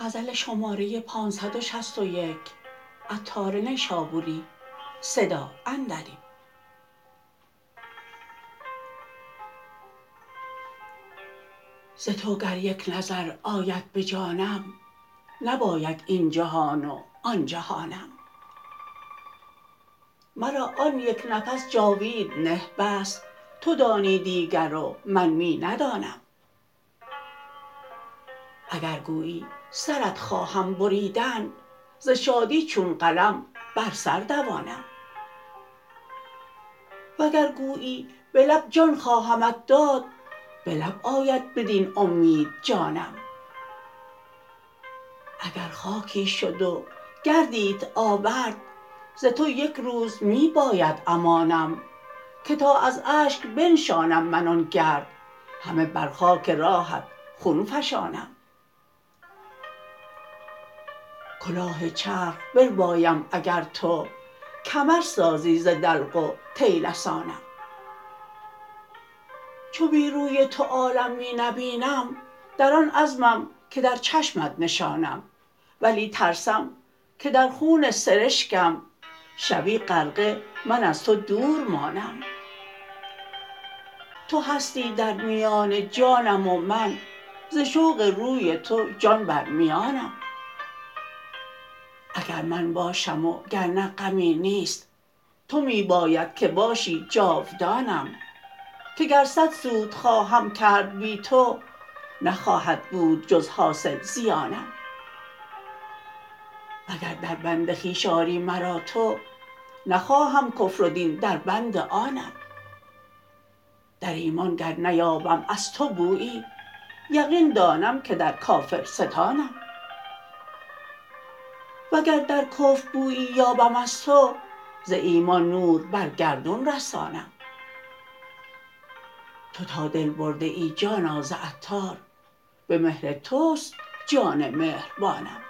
ز تو گر یک نظر آید به جانم نباید این جهان و آن جهانم. مرا آن یک نفس جاوید نه بس تو دانی دیگر و من می ندانم. اگر گویی سرت خواهم بریدن ز شادی چون قلم بر سر دوانم. وگر گویی به لب جان خواهمت داد به لب آید بدین امید جانم. اگر خاکی شد و گردیت آورد ز تو یک روز می باید امانم که تا از اشک بنشانم من آن گرد همه بر خاک راهت خون فشانم. کلاه چرخ بربایم اگر تو کمر سازی ز دلق و طیلسانم. چو بی روی تو عالم می نبینم در آن عزمم که در چشمت نشانم. ولی ترسم که در خون سرشکم شوی غرقه من از تو دور مانم. تو هستی در میان جانم و من ز شوق روی تو جان بر میانم. اگر من باشم و گرنه غمی نیست تو می باید که باشی جاودانم. که گر صد سود خواهم کرد بی تو نخواهد بود جز حاصل زیانم. وگر در بند خویش آری مرا تو نخواهم کفر و دین در بند آنم. در ایمان گر نیابم از تو بویی یقین دانم که در کافرستانم وگر در کفر بویی یابم از تو ز ایمان نور بر گردون رسانم. تو تا دل برده ای جانا ز عطار به مهر توست جان مهربانم.